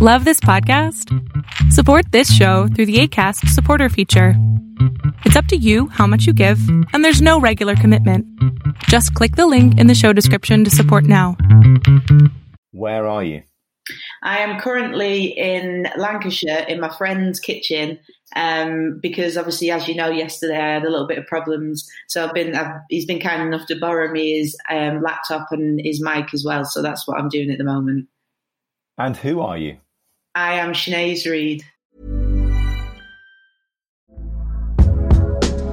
Love this podcast? Support this show through the ACAST supporter feature. It's up to you how much you give, and there's no regular commitment. Just click the link in the show description to support now. Where are you? I am currently in Lancashire in my friend's kitchen um, because obviously, as you know, yesterday I had a little bit of problems. So I've been, I've, he's been kind enough to borrow me his um, laptop and his mic as well. So that's what I'm doing at the moment. And who are you? I am Shanaze Reade.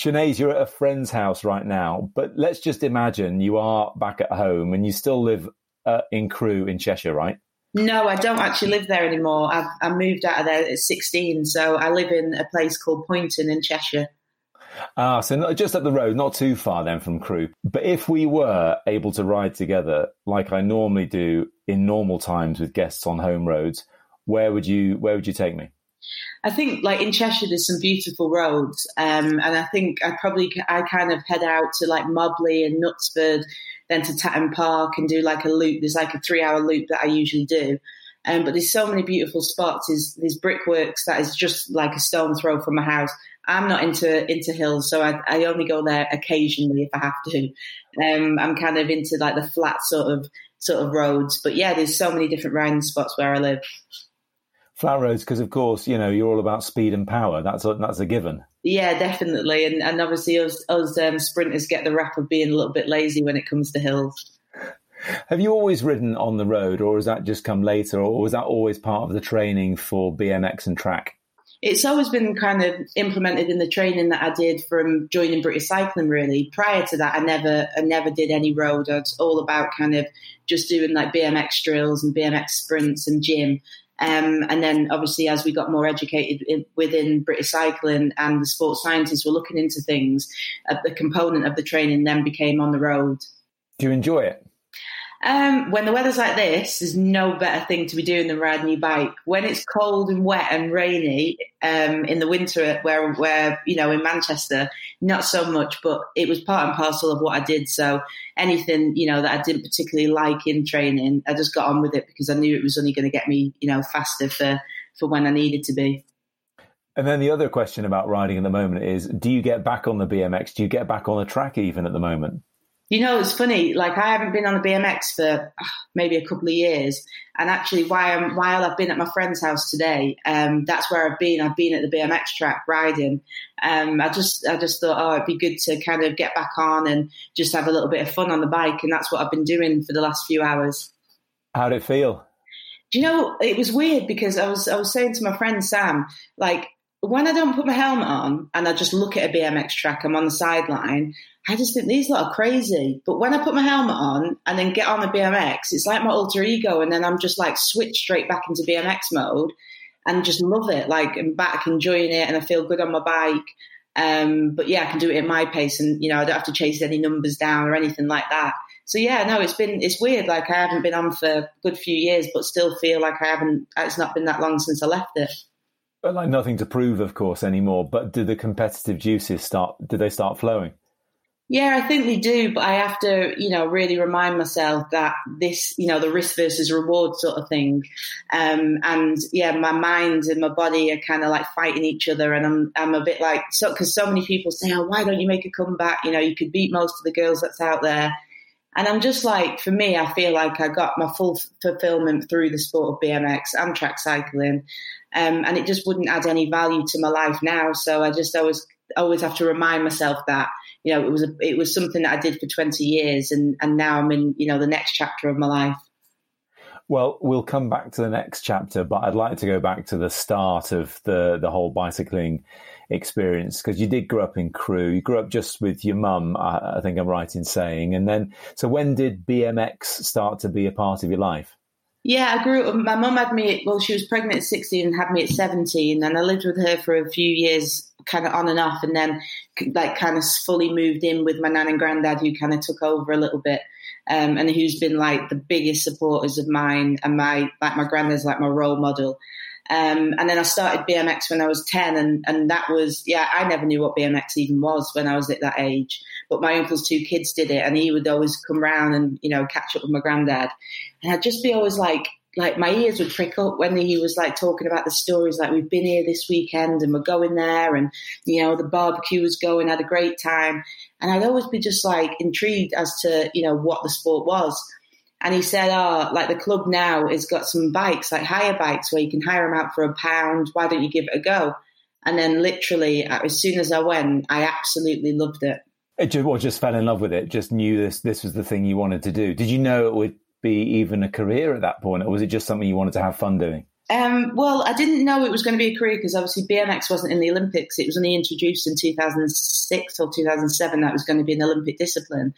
Shanaze, you're at a friend's house right now, but let's just imagine you are back at home and you still live uh, in Crewe in Cheshire, right? No, I don't actually live there anymore. I've, I moved out of there at 16, so I live in a place called Poynton in Cheshire. Ah, so not, just up the road, not too far then from Crewe. But if we were able to ride together like I normally do in normal times with guests on home roads, where would you where would you take me? I think like in Cheshire, there's some beautiful roads, um, and I think I probably I kind of head out to like Mobberley and Knutsford, then to Tatton Park and do like a loop. There's like a three hour loop that I usually do. Um, but there's so many beautiful spots. There's, there's brickworks that is just like a stone throw from my house. I'm not into into hills, so I, I only go there occasionally if I have to. Um, I'm kind of into like the flat sort of sort of roads. But yeah, there's so many different riding spots where I live flat roads because of course you know you're all about speed and power that's a, that's a given yeah definitely and and obviously us, us um, sprinters get the rap of being a little bit lazy when it comes to hills have you always ridden on the road or has that just come later or was that always part of the training for bmx and track it's always been kind of implemented in the training that I did from joining British Cycling. Really, prior to that, I never, I never did any road. I was all about kind of just doing like BMX drills and BMX sprints and gym. Um, and then obviously, as we got more educated in, within British cycling and the sports scientists were looking into things, uh, the component of the training then became on the road. Do you enjoy it? Um, when the weather's like this, there's no better thing to be doing than riding your bike. When it's cold and wet and rainy um, in the winter, where where you know in Manchester, not so much, but it was part and parcel of what I did. So anything you know that I didn't particularly like in training, I just got on with it because I knew it was only going to get me you know faster for for when I needed to be. And then the other question about riding at the moment is: Do you get back on the BMX? Do you get back on the track even at the moment? You know, it's funny. Like I haven't been on the BMX for uh, maybe a couple of years, and actually, while while I've been at my friend's house today, um, that's where I've been. I've been at the BMX track riding. Um, I just I just thought, oh, it'd be good to kind of get back on and just have a little bit of fun on the bike, and that's what I've been doing for the last few hours. How did it feel? Do you know it was weird because I was I was saying to my friend Sam, like when I don't put my helmet on and I just look at a BMX track, I'm on the sideline. I just think these lot are crazy. But when I put my helmet on and then get on the BMX, it's like my alter ego. And then I'm just like switch straight back into BMX mode and just love it. Like I'm back enjoying it and I feel good on my bike. Um, but yeah, I can do it at my pace and, you know, I don't have to chase any numbers down or anything like that. So yeah, no, it's been, it's weird. Like I haven't been on for a good few years, but still feel like I haven't, it's not been that long since I left it. Like nothing to prove, of course, anymore. But do the competitive juices start? Do they start flowing? Yeah, I think they do, but I have to, you know, really remind myself that this, you know, the risk versus reward sort of thing. Um, and yeah, my mind and my body are kind of like fighting each other. And I'm, I'm a bit like, so, cause so many people say, oh, why don't you make a comeback? You know, you could beat most of the girls that's out there. And I'm just like, for me, I feel like I got my full fulfillment through the sport of BMX and track cycling. Um, and it just wouldn't add any value to my life now. So I just always, always have to remind myself that you know, it was a, it was something that I did for 20 years and, and now I'm in, you know, the next chapter of my life. Well, we'll come back to the next chapter, but I'd like to go back to the start of the, the whole bicycling experience because you did grow up in Crewe. You grew up just with your mum, I, I think I'm right in saying. And then, so when did BMX start to be a part of your life? Yeah, I grew up. My mum had me. Well, she was pregnant at sixteen and had me at seventeen, and I lived with her for a few years kind of on and off, and then like kind of fully moved in with my nan and granddad, who kind of took over a little bit, um, and who's been like the biggest supporters of mine, and my like my granddad's like my role model. Um, and then I started BMX when I was 10 and, and that was, yeah, I never knew what BMX even was when I was at that age, but my uncle's two kids did it and he would always come round and, you know, catch up with my granddad. And I'd just be always like, like my ears would prick up when he was like talking about the stories like we've been here this weekend and we're going there and you know the barbecue was going had a great time. And i'd always be just like intrigued as to you know what the sport was and he said oh like the club now has got some bikes like hire bikes where you can hire them out for a pound why don't you give it a go and then literally as soon as i went i absolutely loved it it just, well, just fell in love with it. Just knew this. This was the thing you wanted to do. Did you know it would be even a career at that point, or was it just something you wanted to have fun doing? Um, well, I didn't know it was going to be a career because obviously BMX wasn't in the Olympics. It was only introduced in 2006 or 2007 that was going to be an Olympic discipline.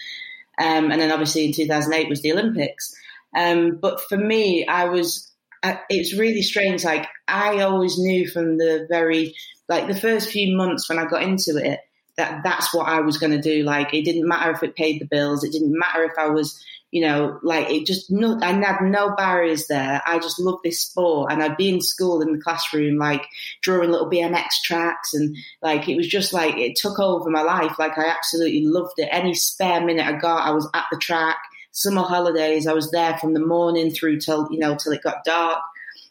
Um, and then obviously in 2008 was the Olympics. Um, but for me, I was, I, it's really strange. Like I always knew from the very, like the first few months when I got into it, that that's what I was going to do. Like it didn't matter if it paid the bills. It didn't matter if I was, you know, like it just no, I had no barriers there. I just loved this sport, and I'd be in school in the classroom, like drawing little BMX tracks, and like it was just like it took over my life. Like I absolutely loved it. Any spare minute I got, I was at the track. Summer holidays, I was there from the morning through till you know till it got dark,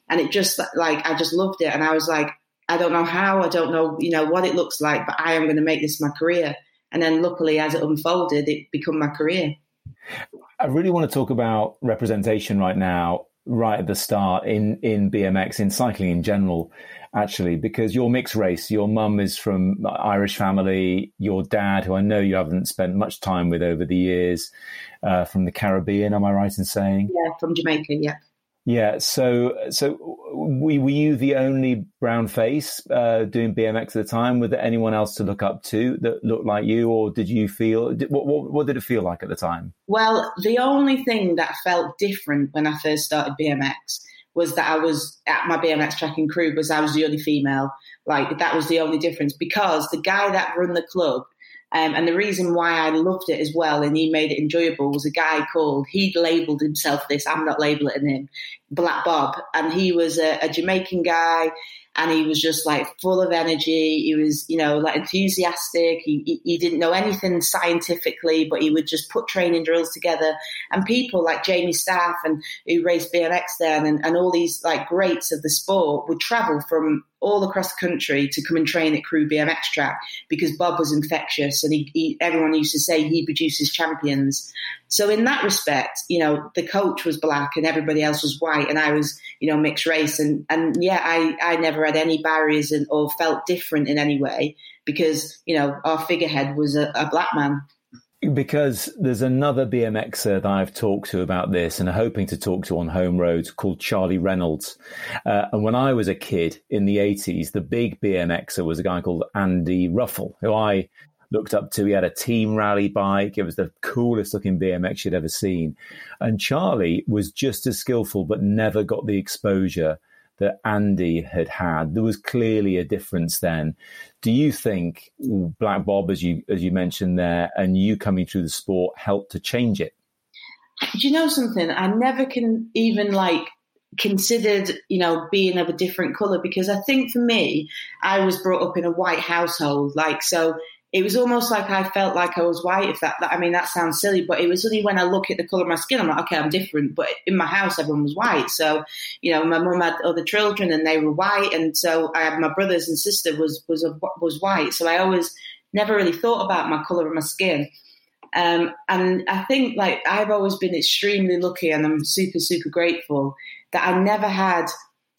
and it just like I just loved it, and I was like, I don't know how, I don't know, you know, what it looks like, but I am going to make this my career. And then luckily, as it unfolded, it became my career. I really want to talk about representation right now, right at the start in, in BMX, in cycling in general, actually, because you're mixed race. Your mum is from Irish family. Your dad, who I know you haven't spent much time with over the years, uh, from the Caribbean. Am I right in saying? Yeah, from Jamaica. Yeah. Yeah. So, so were, were you the only brown face uh, doing BMX at the time? Was there anyone else to look up to that looked like you, or did you feel? Did, what, what, what did it feel like at the time? Well, the only thing that felt different when I first started BMX was that I was at my BMX track in Crewe was I was the only female. Like that was the only difference because the guy that run the club um, and the reason why I loved it as well and he made it enjoyable was a guy called, he'd labeled himself this, I'm not labeling him, Black Bob. And he was a, a Jamaican guy and he was just like full of energy. He was, you know, like enthusiastic. He, he, he, didn't know anything scientifically, but he would just put training drills together. And people like Jamie Staff and who raced BMX then and, and all these like greats of the sport would travel from all across the country to come and train at Crewe BMX track because Bob was infectious and he, he, everyone used to say he produces champions. So in that respect, you know, the coach was black and everybody else was white and I was, you know, mixed race. And, and yeah, I, I never had any barriers and, or felt different in any way because, you know, our figurehead was a, a black man because there's another BMXer that I've talked to about this and hoping to talk to on home roads called Charlie Reynolds. Uh, and when I was a kid in the 80s, the big BMXer was a guy called Andy Ruffell, who I looked up to. He had a team Raleigh bike. It was the coolest looking BMX you'd ever seen. And Charlie was just as skillful, but never got the exposure that Andy had had. There was clearly a difference then. Do you think Black Bob, as you as you mentioned there, and you coming through the sport helped to change it? Do you know something? I never can even like considered, you know, being of a different color because I think for me, I was brought up in a white household. Like, so it was almost like I felt like I was white. If that, that, I mean, that sounds silly, but it was only when I look at the color of my skin, I'm like, okay, I'm different. But in my house, everyone was white. So, you know, my mum had other children and they were white, and so I had my brothers and sister was was a, was white. So I always never really thought about my color of my skin. Um, and I think like I've always been extremely lucky, and I'm super super grateful that I never had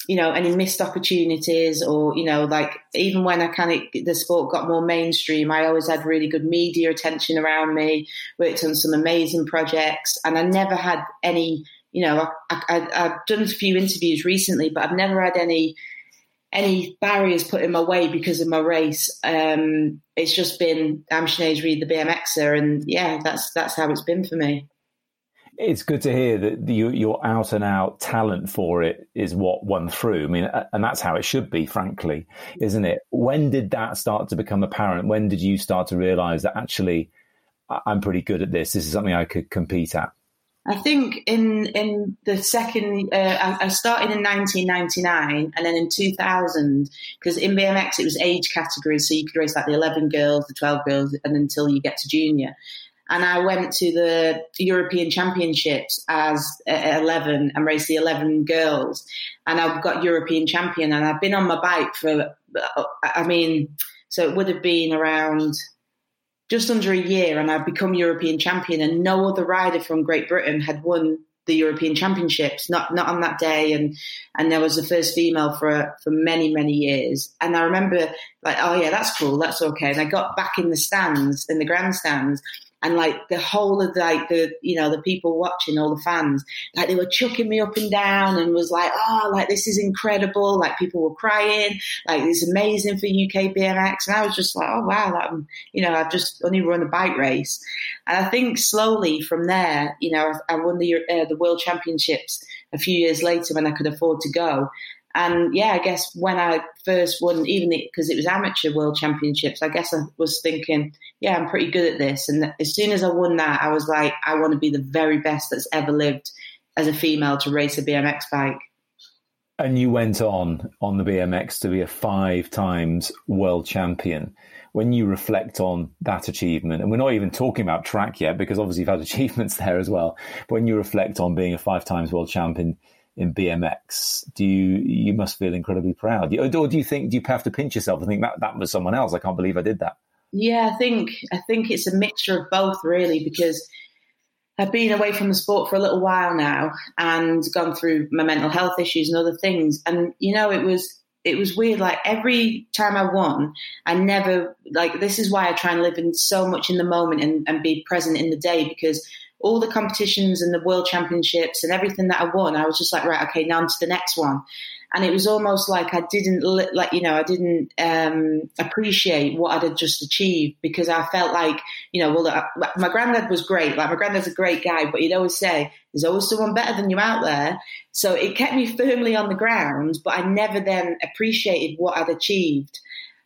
you know, any missed opportunities or, you know, like even when I kind of, the sport got more mainstream, I always had really good media attention around me, worked on some amazing projects and I never had any, you know, I, have done a few interviews recently, but I've never had any, any barriers put in my way because of my race. Um, it's just been, I'm Shanaze Reade, the BMXer. And yeah, that's, that's how it's been for me it's good to hear that you, your out and out talent for it is what won through. I mean, and that's how it should be, frankly, isn't it? When did that start to become apparent? When did you start to realize that actually I'm pretty good at this? This is something I could compete at. I think in in the second, uh, I started in 1999, and then in 2000, because in BMX it was age categories, so you could race like the 11 girls, the 12 girls, and until you get to junior and I went to the European Championships as 11 and raced the 11 girls, and I got European champion. And I've been on my bike for, I mean, so it would have been around just under a year, and I've become European champion. And no other rider from Great Britain had won the European Championships, not not on that day, and and there was the first female for for many many years. And I remember like, oh yeah, that's cool, that's okay. And I got back in the stands in the grandstands, and like the whole of like the you know the people watching all the fans like they were chucking me up and down and was like oh like this is incredible like people were crying like it's amazing for UK BMX and I was just like oh wow I'm you know I've just only run a bike race. And I think slowly from there you know I won the uh, the world championships a few years later when I could afford to go and yeah, I guess when I first won, even because it was amateur world championships, I guess I was thinking, yeah, I'm pretty good at this. And as soon as I won that, I was like, I want to be the very best that's ever lived as a female to race a BMX bike. And you went on on the BMX to be a five times world champion. When you reflect on that achievement, and we're not even talking about track yet, because obviously you've had achievements there as well. But when you reflect on being a five times world champion, in BMX, do you you must feel incredibly proud? Or do you think do you have to pinch yourself and think that that was someone else? I can't believe I did that. Yeah, I think I think it's a mixture of both really because I've been away from the sport for a little while now and gone through my mental health issues and other things. And you know, it was it was weird. Like every time I won, I never like this is why I try and live in so much in the moment and, and be present in the day because all the competitions and the world championships and everything that I won, I was just like, right, okay, now on to the next one. And it was almost like I didn't, like, you know, I didn't um, appreciate what I had just achieved because I felt like, you know, well, uh, my granddad was great. Like, my granddad's a great guy, but he'd always say, there's always someone better than you out there. So it kept me firmly on the ground, but I never then appreciated what I'd achieved.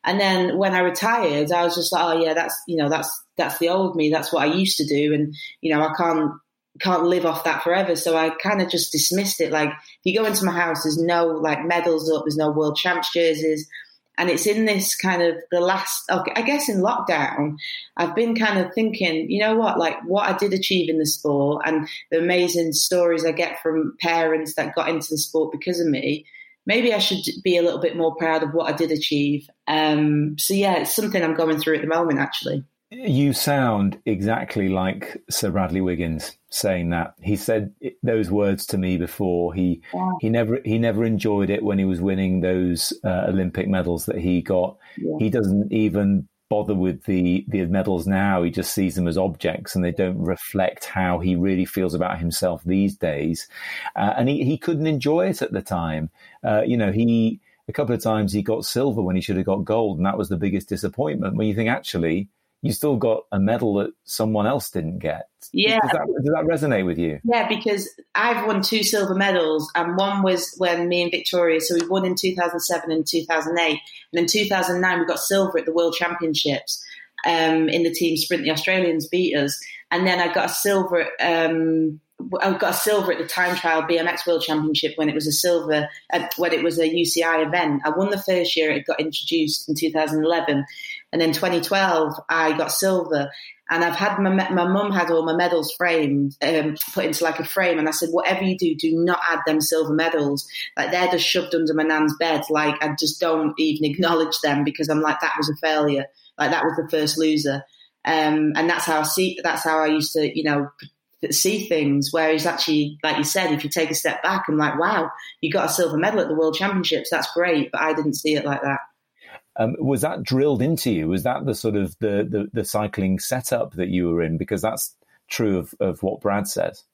And then when I retired, I was just like, oh yeah, that's you know that's that's the old me. That's what I used to do, and you know I can't can't live off that forever. So I kind of just dismissed it. Like if you go into my house, there's no like medals up, there's no world champs jerseys. And it's in this kind of the last, okay, I guess in lockdown, I've been kind of thinking, you know what, like what I did achieve in the sport and the amazing stories I get from parents that got into the sport because of me maybe I should be a little bit more proud of what I did achieve. Um, so yeah, it's something I'm going through at the moment, actually. You sound exactly like Sir Bradley Wiggins saying that. He said those words to me before. He yeah. he never he never enjoyed it when he was winning those uh, Olympic medals that he got. Yeah. He doesn't even bother with the the medals now. He just sees them as objects, and they don't reflect how he really feels about himself these days. Uh, and he, he couldn't enjoy it at the time. Uh, you know, he a couple of times he got silver when he should have got gold, and that was the biggest disappointment. When you think actually you still got a medal that someone else didn't get. Yeah. Does that, does that, resonate with you? Yeah, because I've won two silver medals, and one was when me and Victoria, so we won in 2007 and 2008. And in 2009, we got silver at the World Championships um, in the team sprint. The Australians beat us. And then I got a silver um, I got a silver at the time trial BMX World Championship when it was a silver, uh, when it was a UCI event. I won the first year it got introduced in 2011. And then 2012, I got silver. And I've had my my mum had all my medals framed, um, put into like a frame. And I said, whatever you do, do not add them silver medals. Like they're just shoved under my nan's bed. Like I just don't even acknowledge them because I'm like that was a failure. Like that was the first loser. Um, and that's how I see. That's how I used to, you know, see things. Whereas actually, like you said, if you take a step back, I'm like, wow, you got a silver medal at the World Championships. That's great, but I didn't see it like that. Um, was that drilled into you? Was that the sort of the, the, the cycling setup that you were in? Because that's true of, of what Brad says.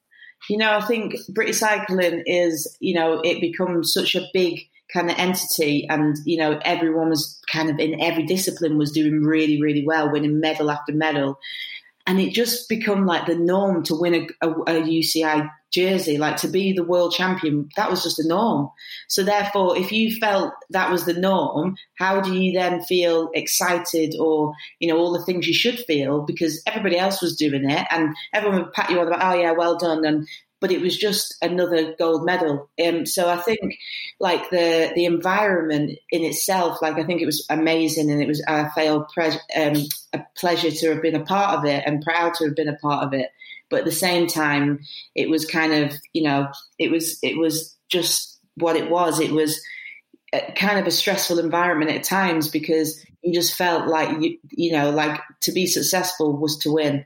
You know, I think British cycling is, you know, it becomes such a big kind of entity, and you know, everyone was kind of in every discipline was doing really, really well, winning medal after medal and it just become like the norm to win a, a, a, UCI jersey, like to be the world champion. That was just a norm. So therefore, if you felt that was the norm, how do you then feel excited or you know all the things you should feel because everybody else was doing it and everyone would pat you on the back, oh yeah, well done, and but it was just another gold medal. Um, so I think like the the environment in itself, like I think it was amazing, and it was I felt pre- um, a pleasure to have been a part of it and proud to have been a part of it. But at the same time, it was kind of you know it was it was just what it was. It was kind of a stressful environment at times because you just felt like you you know like to be successful was to win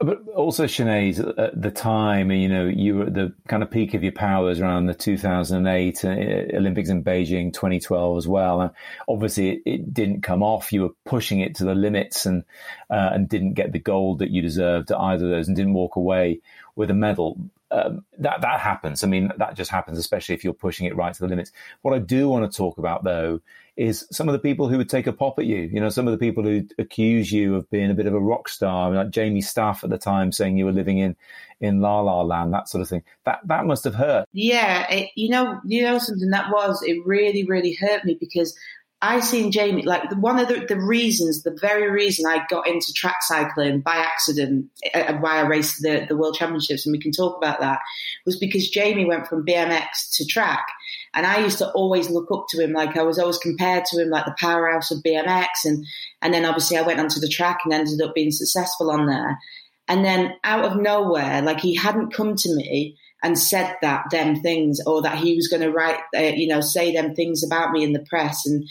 But also, Shanaze, at the time, you know, you were at the kind of peak of your powers around the 2008 uh, Olympics in Beijing 2012 as well. And obviously, it, it, didn't come off. You were pushing it to the limits and uh, and didn't get the gold that you deserved at either of those and didn't walk away with a medal. Um, that that happens. I mean, that just happens, especially if you're pushing it right to the limits. What I do want to talk about, though, is some of the people who would take a pop at you. You know, some of the people who accuse you of being a bit of a rock star, like Jamie Staff at the time, saying you were living in in La La Land, that sort of thing. That that must have hurt. Yeah, it, you know, you know something that was it really really hurt me because I seen Jamie like one of the, the, reasons, the very reason I got into track cycling by accident, uh, why I raced the, the World Championships, and we can talk about that, was because Jamie went from BMX to track, and I used to always look up to him, like I was always compared to him, like the powerhouse of BMX, and and then obviously I went onto the track and ended up being successful on there, and then out of nowhere, like he hadn't come to me and said that them things or that he was going to write, uh, you know, say them things about me in the press. And,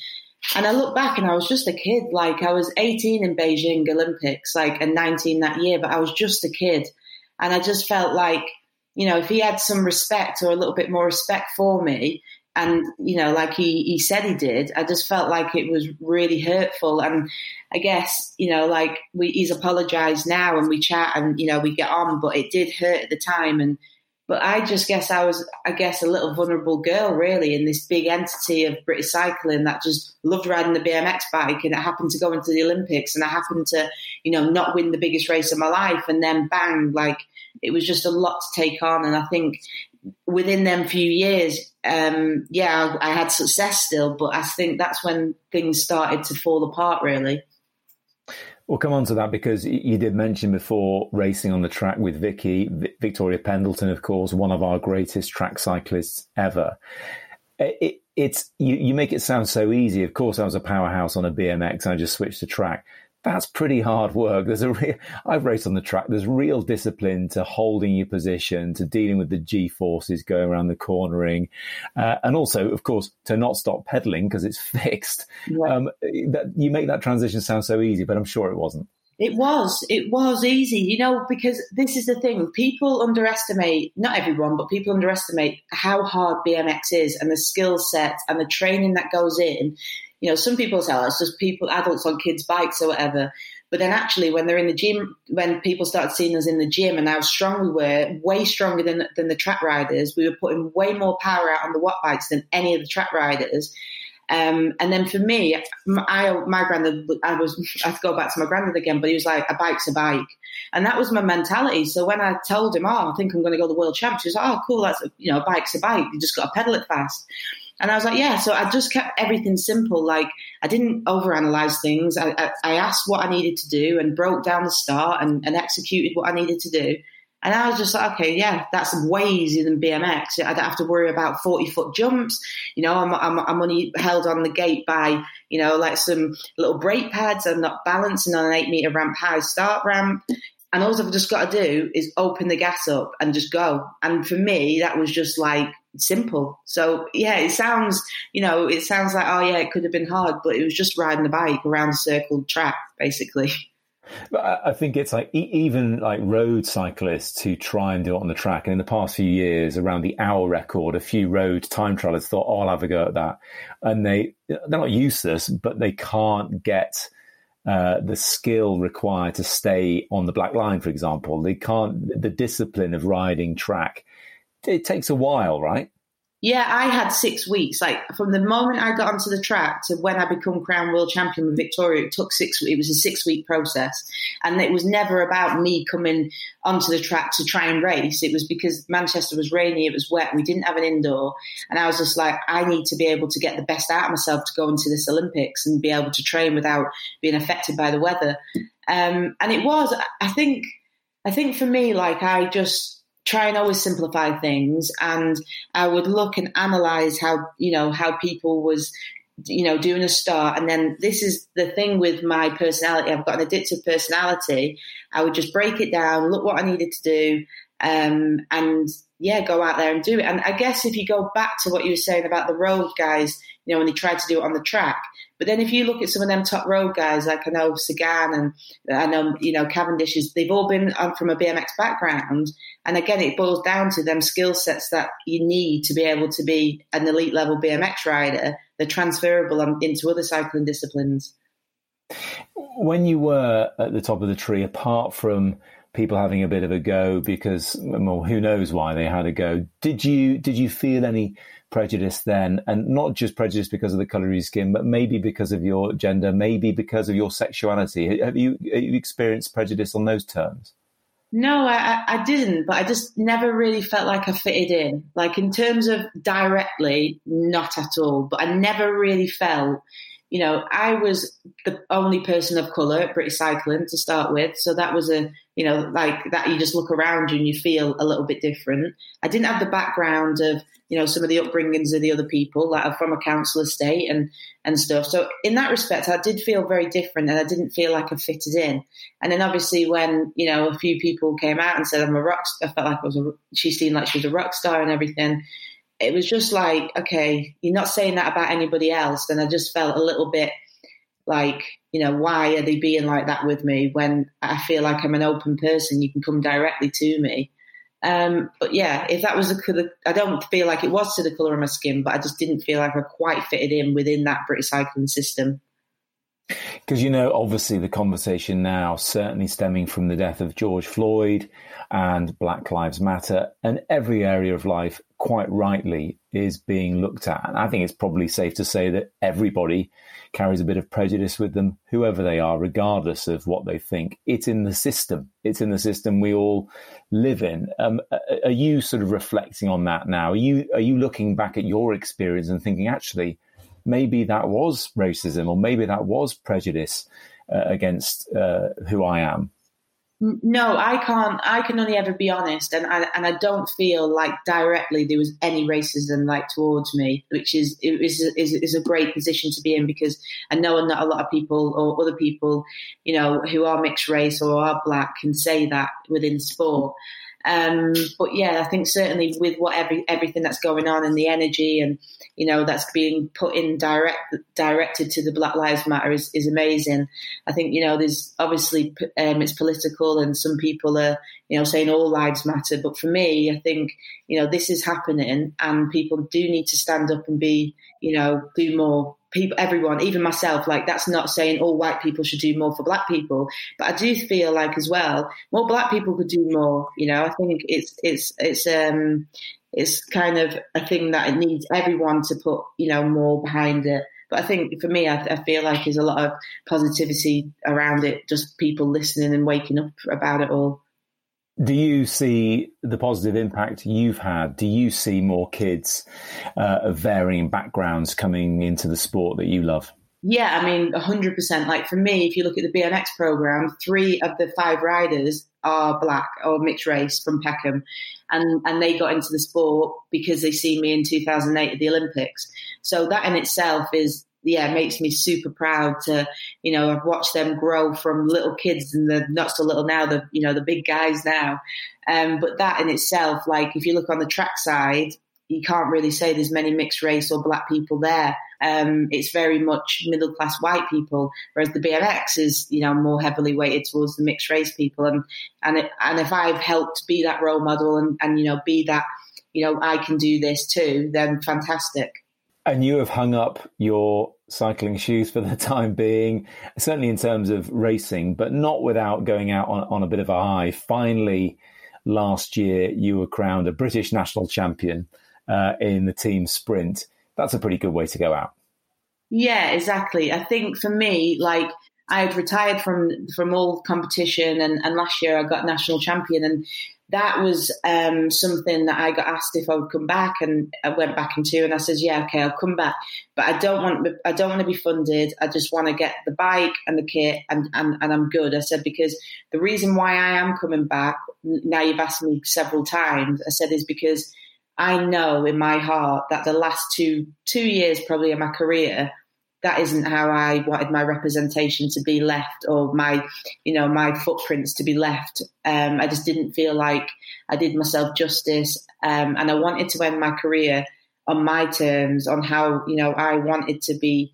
and I look back and I was just a kid. Like I was 18 in Beijing Olympics, like, and 19 that year, but I was just a kid. And I just felt like, you know, if he had some respect or a little bit more respect for me, and you know, like he he said he did. I just felt like it was really hurtful, and I guess you know, like we he's apologized now, and we chat, and you know, we get on, but it did hurt at the time, and but I just guess I was, I guess, a little vulnerable girl, really, in this big entity of British cycling that just loved riding the BMX bike. And I happened to go into the Olympics and I happened to, you know, not win the biggest race of my life. And then bang, like it was just a lot to take on. And I think within them few years, um, yeah, I, I had success still, but I think that's when things started to fall apart, really. We'll come on to that because you did mention before racing on the track with Vicky, Victoria Pendleton, of course, one of our greatest track cyclists ever. It, it's you, you make it sound so easy. Of course, I was a powerhouse on a BMX and I just switched the track that's pretty hard work. There's a real, I've raced on the track. There's real discipline to holding your position, to dealing with the G forces going around the cornering, uh, and also, of course, to not stop pedaling because it's fixed. Yeah. Um, that you make that transition sound so easy, but I'm sure it wasn't. It was. It was easy, you know, because this is the thing. People underestimate, not everyone, but people underestimate how hard BMX is and the skill set and the training that goes in you know, some people oh, it's just people, adults on kids' bikes or whatever. But then actually, when they're in the gym, when people started seeing us in the gym and how strong we were, way stronger than, than the track riders, we were putting way more power out on the watt bikes than any of the track riders. Um, and then for me, I, my granddad, I was, I have to go back to my granddad again, but he was like, a bike's a bike. And that was my mentality. So when I told him, oh, I think I'm going to go to the world was like, oh, cool, that's, a, you know, a bike's a bike. You just got to pedal it fast. And I was like, yeah. So I just kept everything simple. Like I didn't overanalyze things. I, I, I asked what I needed to do and broke down the start and, and, executed what I needed to do. And I was just like, okay, yeah, that's way easier than BMX. I don't have to worry about 40 foot jumps. You know, I'm, I'm, I'm only held on the gate by, you know, like some little brake pads. I'm not balancing on an eight meter ramp high start ramp. And all I've just got to do is open the gas up and just go. And for me, that was just like simple. So yeah, it sounds, you know, it sounds like, oh yeah, it could have been hard, but it was just riding a bike around a circled track, basically. But I think it's like even like road cyclists who try and do it on the track. And in the past few years, around the hour record, a few road time trialers thought, "Oh, I'll have a go at that," and they they're not useless, but they can't get uh, the skill required to stay on the black line, for example. They can't the discipline of riding track it takes a while, right? Yeah, I had six weeks. Like from the moment I got onto the track to when I become crown world champion with Victoria, it took six. It was a six week process, and it was never about me coming onto the track to try and race. It was because Manchester was rainy, it was wet, we didn't have an indoor, and I was just like, I need to be able to get the best out of myself to go into this Olympics and be able to train without being affected by the weather. Um, and it was, I think, I think for me, like I just try and always simplify things. And I would look and analyze how you know how people was you know doing a start. And then this is the thing with my personality. I've got an addictive personality. I would just break it down look what I needed to do um, and yeah go out there and do it. And I guess if you go back to what you were saying about the road guys you know when they tried to do it on the track but then if you look at some of them top road guys, like I know Sagan and I know, you know, Cavendish, is, they've all been um, from a BMX background. And again, it boils down to them skill sets that you need to be able to be an elite level BMX rider. They're transferable um, into other cycling disciplines. When you were at the top of the tree, apart from people having a bit of a go because well, who knows why they had a go, did you did you feel any prejudice then, and not just prejudice because of the color of your skin, but maybe because of your gender, maybe because of your sexuality. Have you, have you experienced prejudice on those terms? No, I, I didn't, but I just never really felt like I fitted in. Like in terms of directly, not at all. But I never really felt, you know, I was the only person of colour at British Cycling to start with. So that was a, you know, like that you just look around you and you feel a little bit different. I didn't have the background of, you know, some of the upbringings of the other people that are from a council estate and, and stuff. So in that respect, I did feel very different and I didn't feel like I fitted in. And then obviously when, you know, a few people came out and said I'm a rock star, I felt like I was a, she seemed like she was a rock star and everything. It was just like, okay, you're not saying that about anybody else. And I just felt a little bit like, you know, why are they being like that with me when I feel like I'm an open person? You can come directly to me. Um, but yeah, if that was the, I don't feel like it was to the colour of my skin, but I just didn't feel like I quite fitted in within that British cycling system. Because, you know, obviously the conversation now, certainly stemming from the death of George Floyd and Black Lives Matter, and every area of life, quite rightly, is being looked at. And I think it's probably safe to say that everybody carries a bit of prejudice with them, whoever they are, regardless of what they think. It's in the system. It's in the system we all live in. Um, are you sort of reflecting on that now? Are you are you looking back at your experience and thinking, actually, maybe that was racism or maybe that was prejudice uh, against uh, who I am? No, I can't. I can only ever be honest, and I, and I don't feel like directly there was any racism like towards me, which is is is, is a great position to be in because I know not a lot of people or other people, you know, who are mixed race or are black can say that within sport. Um, but yeah, I think certainly with what every, everything that's going on and the energy and you know that's being put in direct directed to the Black Lives Matter is, is amazing. I think you know there's obviously um, it's political and some people are you know saying all lives matter, but for me, I think you know this is happening and people do need to stand up and be you know do more people, everyone, even myself, like that's not saying all white people should do more for black people, but I do feel like as well, more black people could do more. You know, I think it's it's it's um it's kind of a thing that it needs everyone to put you know more behind it. But I think for me, I, I feel like there's a lot of positivity around it, just people listening and waking up about it all. Do you see the positive impact you've had? Do you see more kids uh, of varying backgrounds coming into the sport that you love? Yeah, I mean, 100%. Like for me, if you look at the BMX program, three of the five riders are black or mixed race from Peckham. And, and they got into the sport because they see me in 2008 at the Olympics. So that in itself is yeah, makes me super proud to, you know, I've watched them grow from little kids and they're not so little now, the, you know, the big guys now. Um, but that in itself, like if you look on the track side, you can't really say there's many mixed race or black people there. Um, it's very much middle class white people, whereas the BMX is, you know, more heavily weighted towards the mixed race people. And and it, and if I've helped be that role model and and you know be that, you know, I can do this too, then fantastic. And you have hung up your cycling shoes for the time being, certainly in terms of racing, but not without going out on, on a bit of a high. Finally, last year, you were crowned a British national champion uh, in the team sprint. That's a pretty good way to go out. Yeah, exactly. I think for me, like, I had retired from from all competition, and, and last year I got national champion, and that was um, something that I got asked if I would come back, and I went back into, and I said, "Yeah, okay, I'll come back, but I don't want I don't want to be funded. I just want to get the bike and the kit, and, and and I'm good." I said because the reason why I am coming back now, you've asked me several times. I said is because I know in my heart that the last two two years probably of my career that isn't how I wanted my representation to be left or my, you know, my footprints to be left. Um, I just didn't feel like I did myself justice. Um, and I wanted to end my career on my terms, on how, you know, I wanted to be,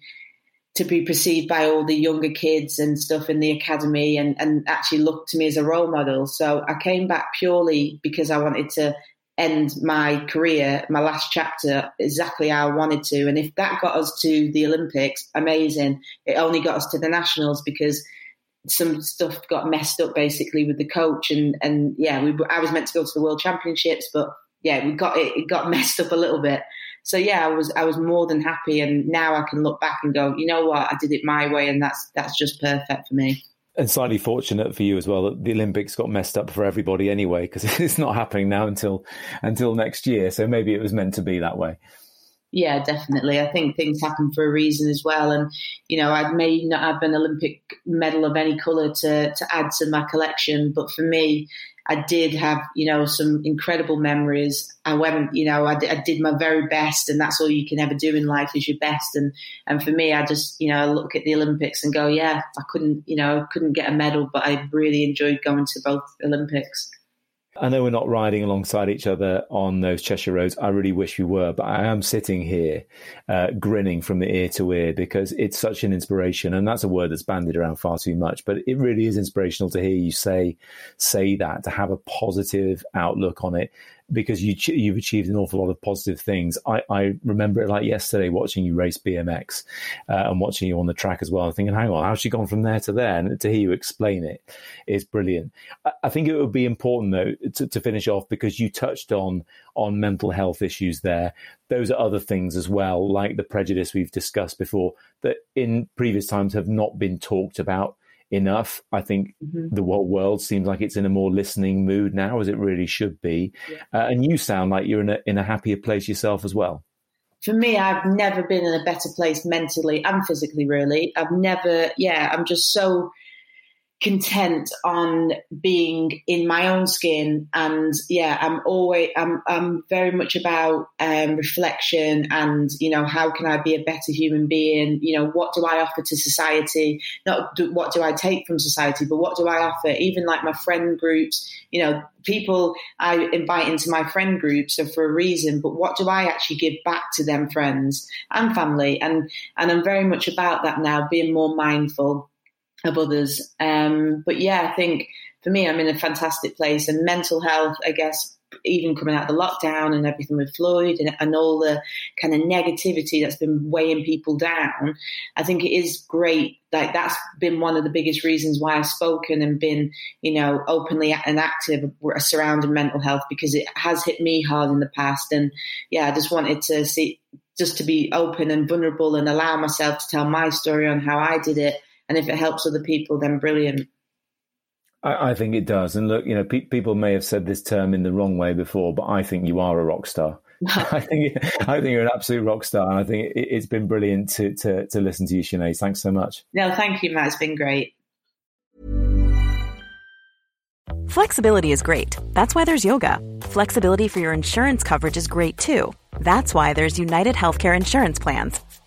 to be perceived by all the younger kids and stuff in the academy and, and actually look to me as a role model. So I came back purely because I wanted to end my career, my last chapter, exactly how I wanted to. And if that got us to the Olympics, amazing. It only got us to the nationals because some stuff got messed up basically with the coach and and yeah, we I was meant to go to the World Championships, but yeah, we got it. It got messed up a little bit. So yeah, I was I was more than happy, and now I can look back and go, you know what, I did it my way, and that's that's just perfect for me and slightly fortunate for you as well that the Olympics got messed up for everybody anyway because it's not happening now until until next year. So maybe it was meant to be that way. Yeah, definitely. I think things happen for a reason as well. And, you know, I may not have an Olympic medal of any colour to, to add to my collection, but for me, I did have, you know, some incredible memories. I went, you know, I, d- I did my very best, and that's all you can ever do in life is your best. And and for me, I just, you know, look at the Olympics and go, yeah, I couldn't, you know, couldn't get a medal, but I really enjoyed going to both Olympics. I know we're not riding alongside each other on those Cheshire roads. I really wish we were, but I am sitting here uh, grinning from the ear to ear because it's such an inspiration. And that's a word that's bandied around far too much, but it really is inspirational to hear you say say that, to have a positive outlook on it because you you've achieved an awful lot of positive things. I, I remember it like yesterday watching you race BMX uh, and watching you on the track as well, thinking, hang on, how's she gone from there to there? And to hear you explain it is brilliant. I, I think it would be important though to, to finish off because you touched on on mental health issues there. Those are other things as well, like the prejudice we've discussed before that in previous times have not been talked about enough. I think mm-hmm. the whole world seems like it's in a more listening mood now, as it really should be. Yeah. Uh, and you sound like you're in a in a happier place yourself as well. For me, I've never been in a better place mentally and physically. Really, I've never. Yeah, I'm just so content on being in my own skin. And yeah i'm always i'm i'm very much about um, reflection and you know how can i be a better human being? You know what do i offer to society? Not do, what do i take from society but what do i offer? Even like my friend groups you know people i invite into my friend groups are for a reason but what do i actually give back to them friends and family? And and i'm very much about that now being more mindful of others. Um, but yeah, I think for me, I'm in a fantastic place. And mental health, I guess, even coming out of the lockdown and everything with Floyd and, and, all the kind of negativity that's been weighing people down, I think it is great. Like that's been one of the biggest reasons why I've spoken and been, you know, openly and active surrounding mental health because it has hit me hard in the past. And yeah, I just wanted to see, just to be open and vulnerable and allow myself to tell my story on how I did it and if it helps other people, then brilliant. I, I think it does. And look, you know, pe- people may have said this term in the wrong way before, but I think you are a rock star. I think I think you're an absolute rock star, and I think it, has been brilliant to, to to listen to you, Shanaze. Thanks so much. No, thank you, Matt. It's been great. Flexibility is great. That's why there's yoga. Flexibility for your insurance coverage is great too. That's why there's United Healthcare Insurance Plans.